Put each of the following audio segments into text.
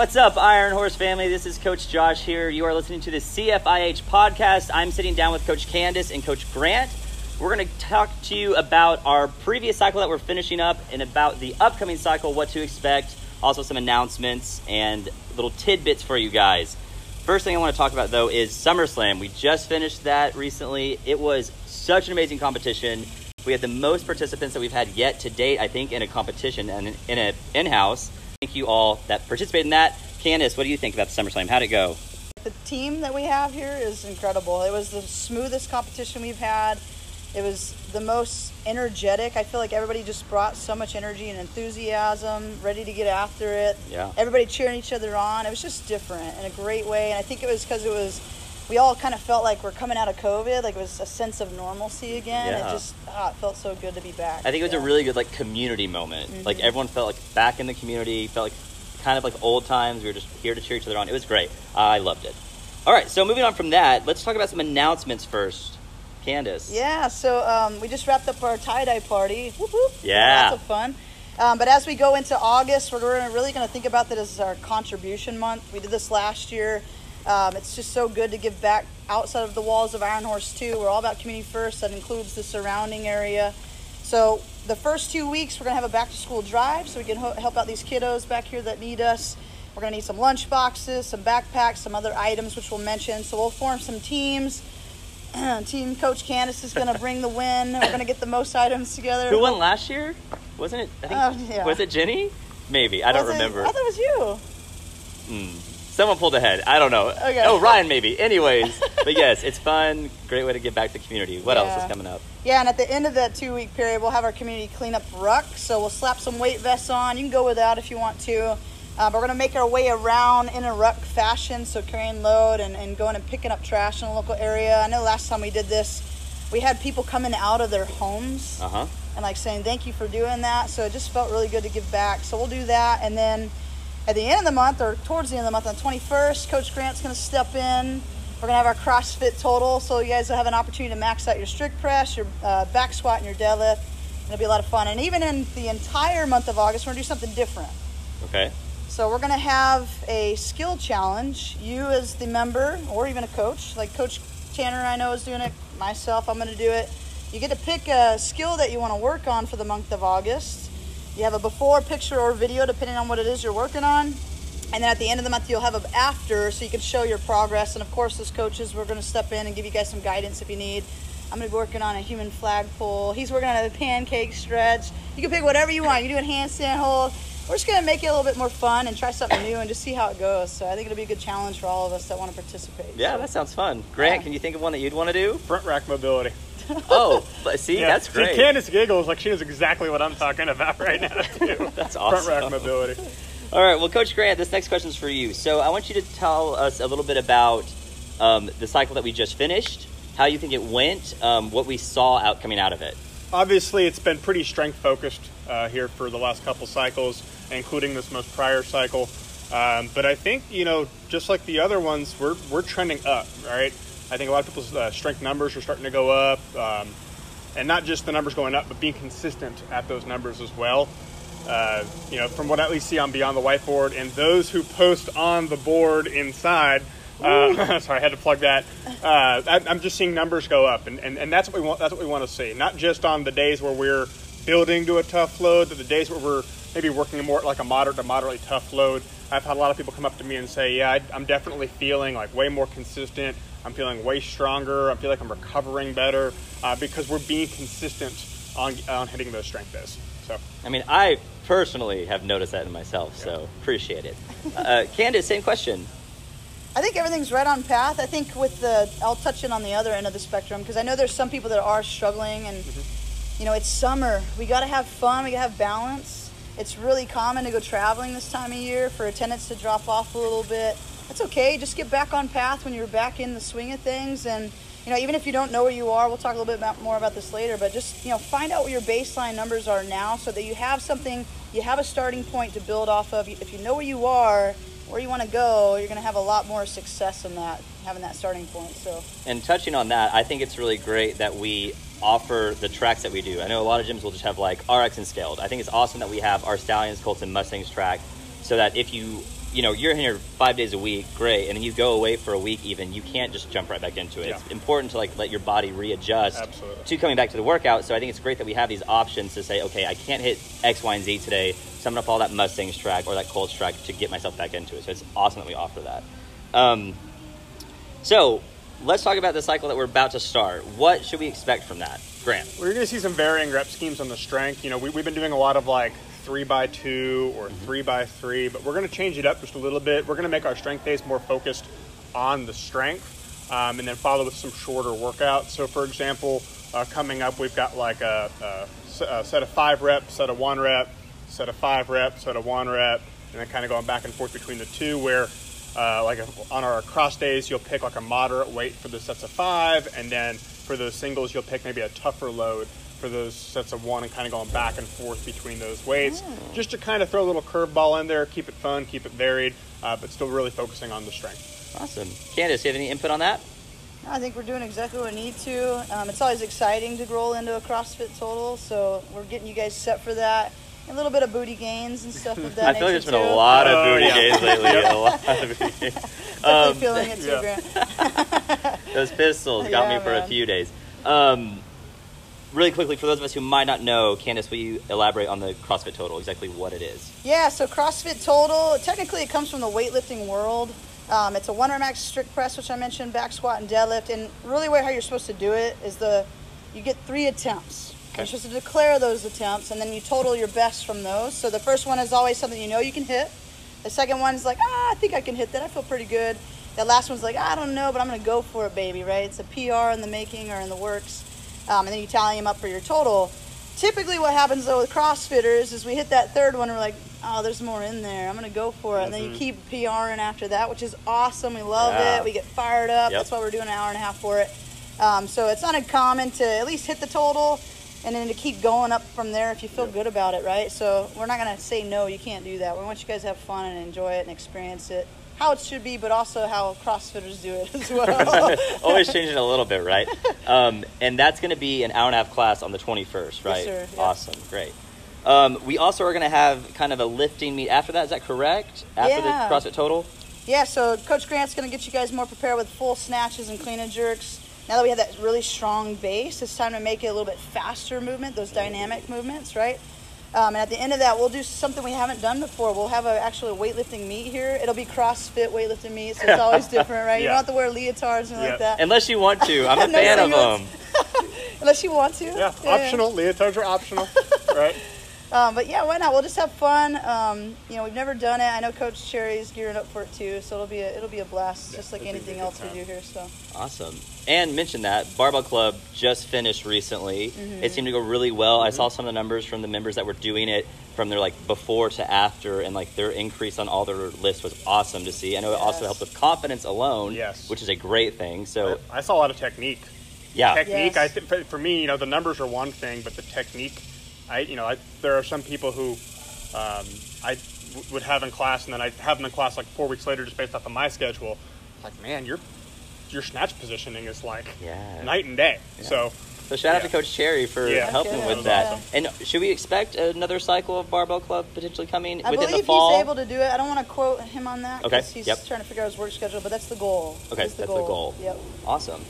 What's up, Iron Horse family? This is Coach Josh here. You are listening to the CFIH podcast. I'm sitting down with Coach Candace and Coach Grant. We're going to talk to you about our previous cycle that we're finishing up and about the upcoming cycle, what to expect, also some announcements and little tidbits for you guys. First thing I want to talk about though is SummerSlam. We just finished that recently. It was such an amazing competition. We had the most participants that we've had yet to date, I think, in a competition and in an in-house. Thank you all that participated in that. Candace, what do you think about the SummerSlam? How'd it go? The team that we have here is incredible. It was the smoothest competition we've had. It was the most energetic. I feel like everybody just brought so much energy and enthusiasm, ready to get after it. Yeah. Everybody cheering each other on. It was just different in a great way. And I think it was because it was, we all kind of felt like we're coming out of COVID. Like it was a sense of normalcy again. Yeah. It just, ah, it felt so good to be back. I think it was Yeah. a really good like community moment. Like everyone felt like back in the community, felt like kind of like old times. We were just here to cheer each other on. It was great. I loved it. All right, so moving on from that, let's talk about some announcements first. Candace. Yeah, so um, we just wrapped up our tie dye party. Whoop, whoop. Yeah. Lots of fun. Um, but as we go into August, we're really going to think about that as our contribution month. We did this last year. Um, it's just so good to give back outside of the walls of Iron Horse too. We're all about community first. That includes the surrounding area. So the first two weeks, we're going to have a back to school drive, so we can ho- help out these kiddos back here that need us. We're going to need some lunch boxes, some backpacks, some other items which we'll mention. So we'll form some teams. Team Coach Candace is going to bring the win. We're going to get the most items together. Who won last year? Wasn't it? I think Oh, yeah. was it Jenny? Maybe I don't it- remember. I thought it was you. Someone pulled ahead. I don't know. Okay. Oh, Ryan maybe. Anyways, but yes, it's fun. Great way to give back to the community. What else is coming up? Yeah, and at the end of that two week period, we'll have our community cleanup ruck. So we'll slap some weight vests on. You can go without if you want to. Uh, but we're going to make our way around in a ruck fashion, so carrying load and, and going and picking up trash in the local area. I know last time we did this, we had people coming out of their homes Uh huh. and like saying thank you for doing that. So it just felt really good to give back. So we'll do that, and then at the end of the month or towards the end of the month on the 21st, Coach Grant's going to step in. We're going to have our CrossFit total, so you guys will have an opportunity to max out your strict press, your uh, back squat, and your deadlift. It'll be a lot of fun. And even in the entire month of August, we're going to do something different. Okay. So we're going to have a skill challenge. You as the member, or even a coach, like Coach Tanner, I know is doing it. Myself, I'm going to do it. You get to pick a skill that you want to work on for the month of August. You have a before picture or video, depending on what it is you're working on. And then at the end of the month, you'll have an after, so you can show your progress. And of course, as coaches, we're going to step in and give you guys some guidance if you need. I'm going to be working on a human flagpole. He's working on a pancake stretch. You can pick whatever you want. You're doing handstand hold. We're just going to make it a little bit more fun and try something new and just see how it goes. So I think it'll be a good challenge for all of us that want to participate. Yeah, So- that sounds fun. Grant, Yeah. can you think of one that you'd want to do? front rack mobility. Oh, see, Yeah. that's See, great. Candace giggles like she knows exactly what I'm talking about right now too. That's awesome. Front rack mobility. All right, well, Coach Grant, this next question is for you. So I want you to tell us a little bit about um, the cycle that we just finished, how you think it went, um, what we saw out coming out of it. Obviously, it's been pretty strength focused uh, here for the last couple cycles, including this most prior cycle. Um, but I think you know, just like the other ones, we're we're trending up, right? I think a lot of people's uh, strength numbers are starting to go up, um, and not just the numbers going up, but being consistent at those numbers as well. Uh, you know, from what I at least see on Beyond the Whiteboard, and those who post on the board inside. Uh, sorry, I had to plug that. Uh, I, I'm just seeing numbers go up, and, and, and that's what we want. That's what we want to see. Not just on the days where we're building to a tough load, but the days where we're maybe working more like a moderate to moderately tough load. I've had a lot of people come up to me and say, "Yeah, I, I'm definitely feeling like way more consistent. I'm feeling way stronger. I feel like I'm recovering better uh, because we're being consistent on on hitting those strength days." So. I mean, I personally have noticed that in myself, so appreciate it. Uh, Candace, same question. I think everything's right on path. I think with the, I'll touch in on the other end of the spectrum because I know there's some people that are struggling, and you know it's summer. We got to have fun. We got to have balance. It's really common to go traveling this time of year for attendance to drop off a little bit. That's okay. Just get back on path when you're back in the swing of things, and you know even if you don't know where you are, we'll talk a little bit about, more about this later. But just you know find out what your baseline numbers are now, so that you have something, you have a starting point to build off of. If you know where you are where you want to go, you're going to have a lot more success in that, having that starting point. So, And touching on that, I think it's really great that we offer the tracks that we do. I know a lot of gyms will just have like RX and scaled. I think it's awesome that we have our Stallions, Colts, and Mustangs track so that if you you know you're in here five days a week, great, and then you go away for a week even. You can't just jump right back into it. Yeah. It's important to like let your body readjust Absolutely. to coming back to the workout. So I think it's great that we have these options to say, okay, I can't hit X, Y, and Z today, so I'm gonna follow that Mustangs track or that Colts track to get myself back into it. So it's awesome that we offer that. Um, so let's talk about the cycle that we're about to start. What should we expect from that, Grant? We're going to see some varying rep schemes on the strength. You know, we, we've been doing a lot of like three by two or three by three, but we're going to change it up just a little bit. We're going to make our strength days more focused on the strength, um, and then follow with some shorter workouts. So, for example, uh, coming up, we've got like a set of five reps, set of one rep, set of five reps, set of one rep, and then kind of going back and forth between the two. Where uh, like if- on our cross days, you'll pick like a moderate weight for the sets of five, and then for those singles, you'll pick maybe a tougher load for those sets of one, and kind of going back and forth between those weights, just to kind of throw a little curveball in there, keep it fun, keep it varied, uh, but still really focusing on the strength. Awesome, Candace, Do you have any input on that? I think we're doing exactly what we need to. Um, it's always exciting to roll into a CrossFit total, so we're getting you guys set for that. A little bit of booty gains and stuff of that I feel like there's been a lot of Oh, booty yeah. games lately. A lot of booty games. Definitely Um, feeling it too, yeah. Those pistols got Yeah, me for a few days. Um, really quickly, for those of us who might not know, Candace, will you elaborate on the CrossFit Total, exactly what it is? Yeah, so CrossFit Total, technically it comes from the weightlifting world. Um, it's a one rep max strict press, which I mentioned, back squat and deadlift. And really, where how you're supposed to do it is the you get three attempts. Okay. Supposed to declare those attempts, and then you total your best from those. So the first one is always something you know you can hit. The second one's like, ah, I think I can hit that. I feel pretty good. The last one's like, I don't know, but I'm gonna go for it, baby. Right? It's a PR in the making or in the works, um, and then you tally them up for your total. Typically, what happens though with CrossFitters is we hit that third one, and we're like, oh, there's more in there. I'm gonna go for it, and then you keep PRing after that, which is awesome. We love Yeah. it. We get fired up. Yep. That's why we're doing an hour and a half for it. Um, so it's not uncommon to at least hit the total, and then to keep going up from there if you feel good about it, right? So we're not gonna say no, you can't do that. We want you guys to have fun and enjoy it and experience it how it should be, but also how CrossFitters do it as well. Always changing a little bit, right? Um, and that's going to be an hour and a half class on the 21st, right? yeah. Awesome, great. Um, we also are going to have kind of a lifting meet after that. Is that correct? After Yeah. the CrossFit Total? Yeah, so Coach Grant's going to get you guys more prepared with full snatches and clean and jerks. Now that we have that really strong base, it's time to make it a little bit faster movement, those dynamic movements, right? Um, and at the end of that, we'll do something we haven't done before. We'll have a actually a weightlifting meet here. It'll be CrossFit weightlifting meet, so it's always different, right? You don't have to wear leotards and Yeah. like that, Unless you want to. I'm a fan of them. unless you want to. Yeah, optional. Leotards are optional, right? Um, but yeah, why not? We'll just have fun. Um, you know, we've never done it. I know Coach Cherry's gearing up for it too, so it'll be a, it'll be a blast, just like it'll be a anything good else we do here. So. Awesome. And mention that Barbell Club just finished recently. Mm-hmm. It seemed to go really well. I saw some of the numbers from the members that were doing it from their like before to after, and like their increase on all their lists was awesome to see. I know it also Yes. helped with confidence alone, Yes. which is a great thing. So I saw a lot of technique. yeah, technique. Yes. I think for, for me, you know, the numbers are one thing, but the technique, I, you know, I, there are some people who um, I w- would have in class, and then I have them in class like four weeks later, just based off of my schedule. Like, man, your your snatch positioning is like Yeah. night and day. So So shout out to Coach Cherry for Yeah. helping Okay, with that that. was And should we expect another cycle of Barbell Club potentially coming I within believe the fall? he's able to do it. I don't want to quote him on that Okay, he's yep. trying to figure out his work schedule, but that's the goal. Okay, That's that's the goal. Yep. Awesome.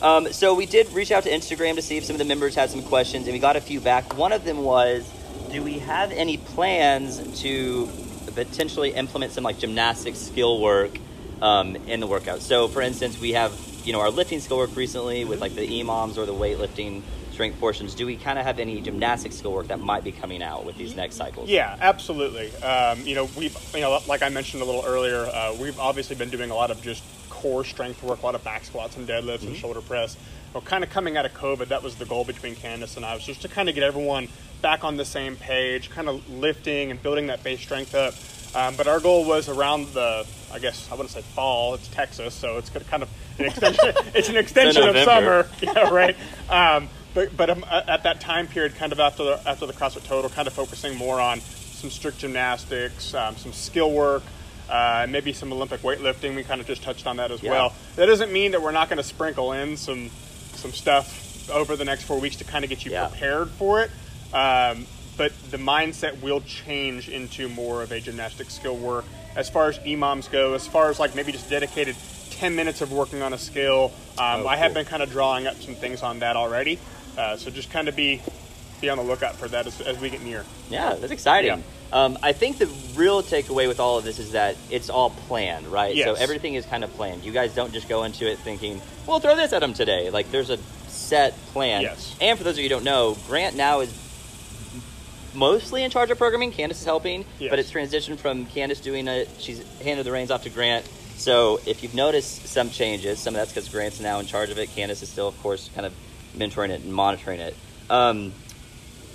Um, so we did reach out to Instagram to see if some of the members had some questions, and we got a few back. One of them was, do we have any plans to potentially implement some like gymnastics skill work um, in the workout? So, for instance, we have you know our lifting skill work recently with like the EMOMs or the weightlifting strength portions. Do we kind of have any gymnastics skill work that might be coming out with these next cycles? Yeah, absolutely. Um, you know, we've, you know, like I mentioned a little earlier, uh, we've obviously been doing a lot of just core strength work, a lot of back squats and deadlifts and shoulder press. Well, kind of coming out of COVID, that was the goal between Candace and I, was just to kind of get everyone back on the same page, kind of lifting and building that base strength up. Um, but our goal was around the, I guess I wouldn't say fall. It's Texas, so it's kind of an extension. it's an extension of summer. yeah, right. Um, but but um, at that time period, kind of after the after the CrossFit Total, kind of focusing more on some strict gymnastics, um, some skill work, uh, maybe some Olympic weightlifting. We kind of just touched on that as Yeah. well. That doesn't mean that we're not going to sprinkle in some some stuff over the next four weeks to kind of get you Yeah. prepared for it. Um, but the mindset will change into more of a gymnastic skill work as far as EMOMs go, as far as like maybe just dedicated 10 minutes of working on a skill. Um, Oh, I have cool. been kind of drawing up some things on that already. Uh, so just kind of be be on the lookout for that as, as we get near. Yeah, that's exciting. Um, I think the real takeaway with all of this is that it's all planned, right? So everything is kind of planned. You guys don't just go into it thinking, "We'll throw this at them today." Like there's a set plan. Yes. And for those of you who don't know, Grant now is mostly in charge of programming. Candace is helping, Yes. but it's transitioned from Candace doing it. She's handed the reins off to Grant. So if you've noticed some changes, some of that's because Grant's now in charge of it. Candace is still, of course, kind of mentoring it and monitoring it. Um,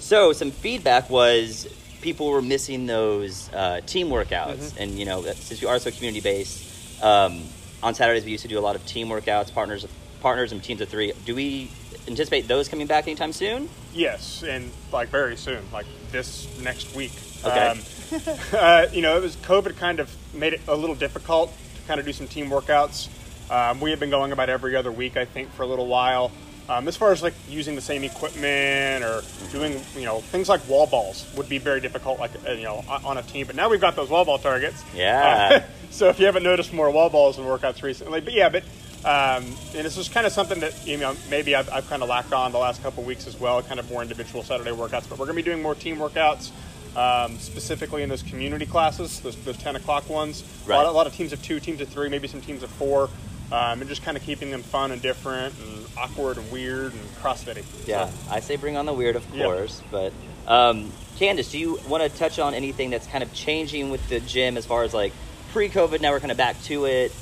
so some feedback was people were missing those uh, team workouts, Mm-hmm. and you know since we are so community based, um, on Saturdays we used to do a lot of team workouts, partners, partners, and teams of three. Do we anticipate those coming back anytime soon? Yes, and like very soon, like this next week. Okay. Um, uh, you know, it was COVID kind of made it a little difficult to kind of do some team workouts. Um, we had been going about every other week, I think, for a little while. Um, as far as like using the same equipment or doing, you know, things like wall balls would be very difficult, like uh, you know, on a team. But now we've got those wall ball targets. Yeah. Uh, so if you haven't noticed more wall balls in workouts recently, but yeah, but um, and this is kind of something that you know maybe I've, I've kind of lacked on the last couple weeks as well, kind of more individual Saturday workouts. But we're going to be doing more team workouts, um, specifically in those community classes, those, those ten o'clock ones. A, lot, Right. a lot of teams of two, teams of three, maybe some teams of four, um, and just kind of keeping them fun and different and awkward and weird and CrossFitty. Yeah, So, I say bring on the weird, of Yeah. course. But um, Candace, do you want to touch on anything that's kind of changing with the gym as far as like pre-COVID? Now we're kind of back to it.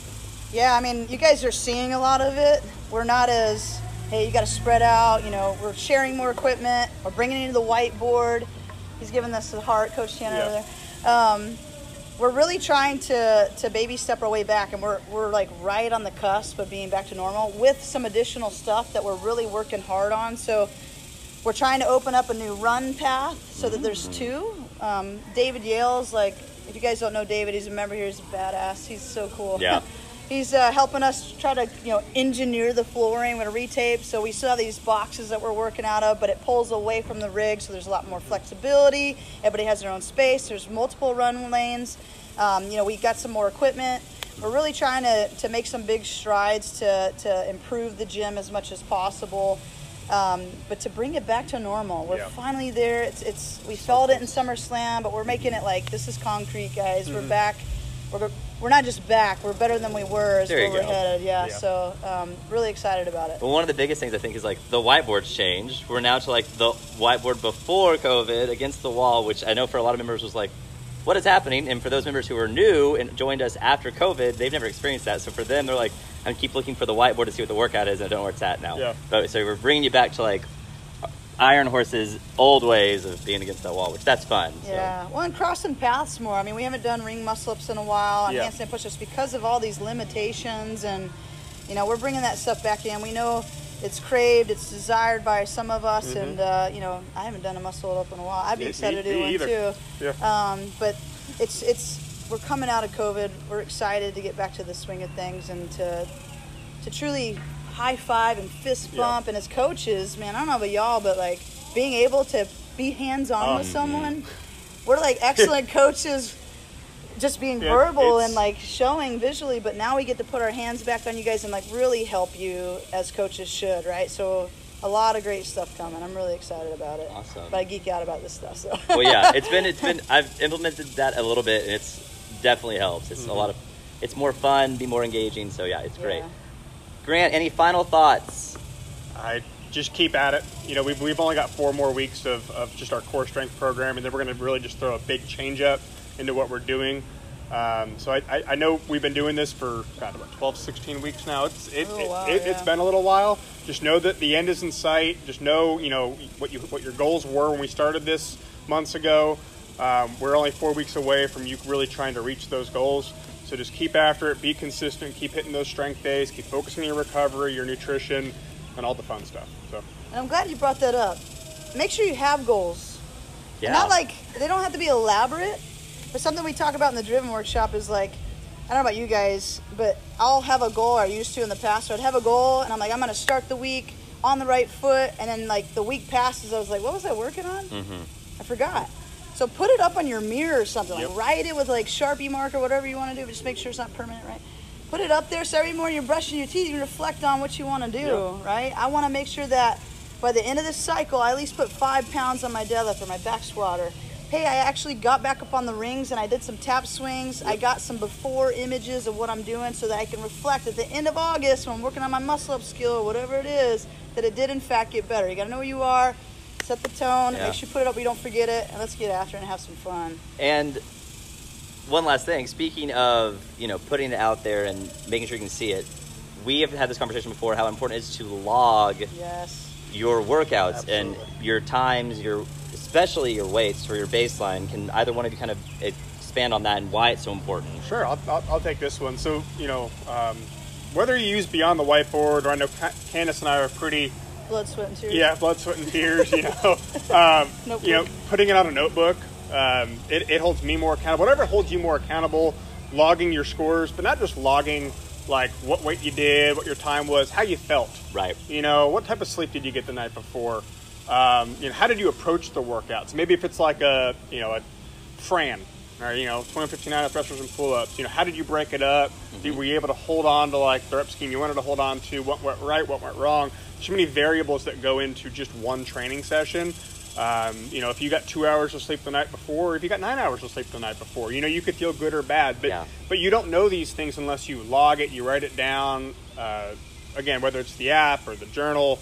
Yeah, I mean, you guys are seeing a lot of it. We're not as, hey, you got to spread out. You know, we're sharing more equipment. We're bringing it into the whiteboard. He's giving us the heart, Coach Tanner Yeah. over there. Um, we're really trying to, to baby step our way back, and we're, we're like right on the cusp of being back to normal with some additional stuff that we're really working hard on. So we're trying to open up a new run path so that there's two. Um, David Yale's like, if you guys don't know David, he's a member here. He's a badass. He's so cool. Yeah. he's uh, helping us try to you know engineer the flooring with a retape. So we still have these boxes that we're working out of, but it pulls away from the rig, so there's a lot more flexibility. Everybody has their own space. There's multiple run lanes. Um, you know, we got some more equipment. We're really trying to, to make some big strides to, to improve the gym as much as possible. Um, but to bring it back to normal, we're Yeah. finally there. It's, it's we felt it in SummerSlam, but we're making it like this is concrete, guys. Mm-hmm. We're back. We're, we're not just back. We're better than we were as There where we're headed. Yeah. Yeah. So um, really excited about it. But one of the biggest things I think is like the whiteboard's changed. We're now to like the whiteboard before COVID against the wall, which I know for a lot of members was like, what is happening? And for those members who are new and joined us after COVID, they've never experienced that. So for them, they're like, I keep looking for the whiteboard to see what the workout is, and I don't know where it's at now. Yeah. But so we're bringing you back to like Iron Horse's old ways of being against that wall, which that's fun. so. Yeah. Well, and crossing paths more. I mean, we haven't done ring muscle ups in a while and Yeah. handstand push ups because of all these limitations. And, you know, we're bringing that stuff back in. We know it's craved, it's desired by some of us. And, uh, you know, I haven't done a muscle up in a while. I'd be excited me to do one either. too. Yeah. Um, but it's, it's, we're coming out of COVID. We're excited to get back to the swing of things and to, to truly high five and fist Yeah. bump. And as coaches, man, I don't know about y'all, but like being able to be hands on Um, with someone, we're like excellent coaches. Just being Yeah, verbal and like showing visually, but now we get to put our hands back on you guys and like really help you as coaches should, right? So a lot of great stuff coming. I'm really excited about it. Awesome. But I geek out about this stuff. So well, yeah, it's been it's been I've implemented that a little bit, and it's definitely helps. It's a lot of it's more fun, be more engaging. So yeah, it's great. Yeah. Grant, any final thoughts? I just keep at it. You know, we've, we've only got four more weeks of, of just our core strength program, and then we're going to really just throw a big change up into what we're doing. Um, so I, I, I know we've been doing this for God, about 12, 16 weeks now. It's it, Oh, it, wow, it, yeah. has been a little while. Just know that the end is in sight. Just know, you know, what you what your goals were when we started this months ago. Um, we're only four weeks away from you really trying to reach those goals. So just keep after it, be consistent, keep hitting those strength days, keep focusing on your recovery, your nutrition, and all the fun stuff. So And I'm glad you brought that up. Make sure you have goals. Yeah. Not like they don't have to be elaborate, but something we talk about in the driven workshop is like I don't know about you guys, but I'll have a goal or I used to in the past. So I'd have a goal and I'm like, I'm gonna start the week on the right foot and then like the week passes, I was like, what was I working on? Mm-hmm. I forgot. So put it up on your mirror or something. Yep. Like write it with like Sharpie mark or whatever you want to do, but just make sure it's not permanent, right? Put it up there so every morning you're brushing your teeth, you reflect on what you want to do, Yep. right? I want to make sure that by the end of this cycle, I at least put five pounds on my deadlift or my back squat or hey, I actually got back up on the rings and I did some tap swings. I got some before images of what I'm doing so that I can reflect at the end of August when I'm working on my muscle up skill or whatever it is that it did in fact get better. You gotta know where you are, set the tone, Yeah. make sure you put it up, We don't forget it, and let's get after it and have some fun. And one last thing, speaking of you know putting it out there and making sure you can see it, we have had this conversation before. How important it is to log Yes. your workouts and your times, your especially your weights for your baseline. Can either one of you kind of expand on that and why it's so important? Sure, I'll, I'll, I'll take this one. So, you know, um, whether you use Beyond the Whiteboard, or I know Ca- Candace and I are pretty, Blood, sweat, and tears. yeah, blood, sweat, and tears, you know, um, you know, putting it on a notebook, um, it, it holds me more accountable. Whatever holds you more accountable, logging your scores, but not just logging like what weight you did, what your time was, how you felt. Right. You know, what type of sleep did you get the night before? Um, you know, how did you approach the workouts? Maybe if it's like a, you know, a Fran, or you know, 2059 thrusters and pull-ups. You know, how did you break it up? Did, were you able to hold on to like the rep scheme you wanted to hold on to? What went right? What went wrong? Too many variables that go into just one training session. Um, you know, if you got two hours of sleep the night before, or if you got nine hours of sleep the night before, you know, you could feel good or bad. But Yeah. but you don't know these things unless you log it, you write it down. Uh, again, whether it's the app or the journal,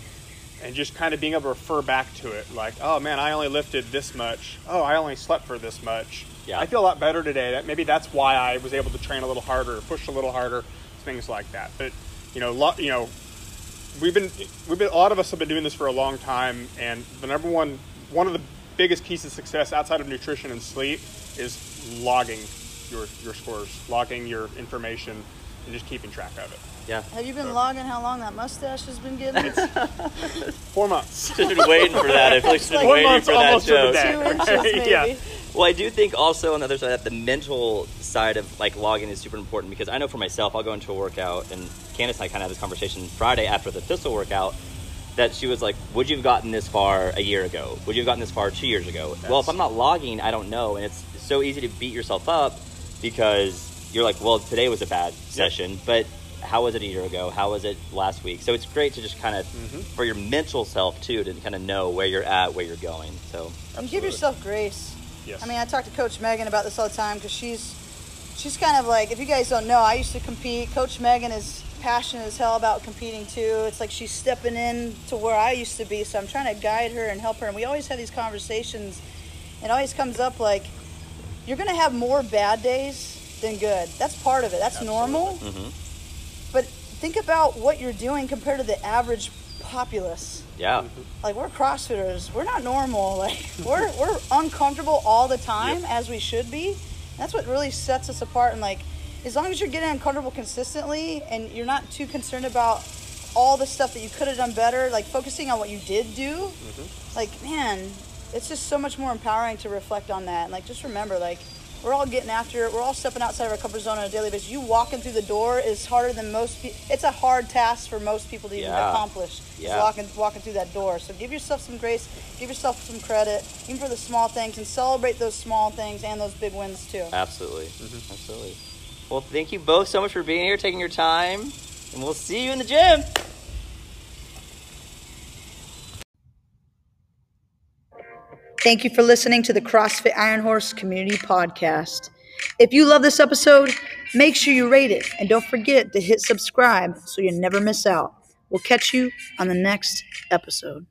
and just kind of being able to refer back to it. Like, oh man, I only lifted this much. Oh, I only slept for this much. Yeah. I feel a lot better today. That maybe that's why I was able to train a little harder, push a little harder, things like that. But you know, lo- you know, we've been we've been a lot of us have been doing this for a long time, and the number one one of the biggest keys to success outside of nutrition and sleep is logging your your scores, logging your information, and just keeping track of it. Yeah. Have you been logging how long that mustache has been getting? Four months. Just been waiting for that. I feel like she's been waiting for that almost to the joke. Two inches, maybe. Yeah. Well, I do think also on the other side that the mental side of like logging is super important because I know for myself, I'll go into a workout and Candace and I kind of had this conversation Friday after the pistol workout that she was like, "Would you have gotten this far a year ago? Would you have gotten this far two years ago?" Well, if I'm not logging, I don't know, and it's so easy to beat yourself up because you're like, "Well, today was a bad session," but how was it a year ago? How was it last week? So it's great to just kind of Mm-hmm. for your mental self too to kind of know where you're at, where you're going. So And give yourself grace. Yes. I mean, I talk to Coach Megan about this all the time because she's she's kind of like, if you guys don't know, I used to compete. Coach Megan is passionate as hell about competing too. It's like she's stepping in to where I used to be, so I'm trying to guide her and help her. And we always have these conversations. It always comes up like, you're gonna have more bad days than good. That's part of it. That's normal. mhm. But think about what you're doing compared to the average populace. Yeah, mm-hmm. like we're crossfitters. We're not normal. Like we're we're uncomfortable all the time as we should be. That's what really sets us apart. And like as long as you're getting uncomfortable consistently and you're not too concerned about all the stuff that you could have done better like focusing on what you did do mm-hmm. like man it's just so much more empowering to reflect on that. And like just remember like we're all getting after it we're all stepping outside of our comfort zone on a daily basis you walking through the door is harder than most people it's a hard task for most people to even Yeah. accomplish is Yeah. walking walking through that door so give yourself some grace give yourself some credit even for the small things and celebrate those small things and those big wins too absolutely, mm-hmm. absolutely. Well, thank you both so much for being here, taking your time, and we'll see you in the gym. Thank you for listening to the CrossFit Iron Horse Community Podcast. If you love this episode, make sure you rate it and don't forget to hit subscribe so you never miss out. We'll catch you on the next episode.